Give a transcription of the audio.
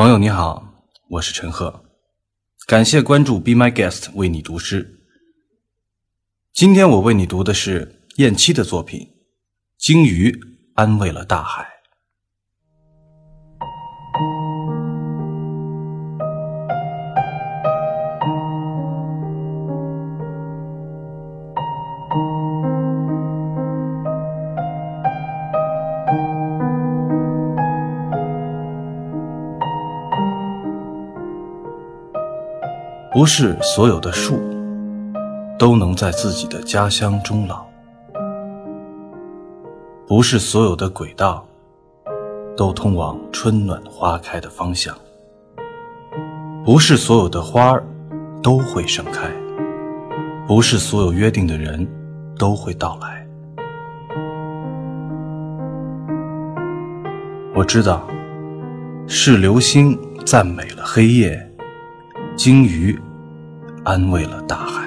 朋友你好，我是陈赫，感谢关注 Be My Guest 为你读诗。今天我为你读的是燕七的作品《鲸鱼安慰了大海》。不是所有的树都能在自己的家乡终老，不是所有的轨道都通往春暖花开的方向，不是所有的花儿都会盛开，不是所有约定的人都会到来。我知道，是流星赞美了黑夜。鲸鱼安慰了大海。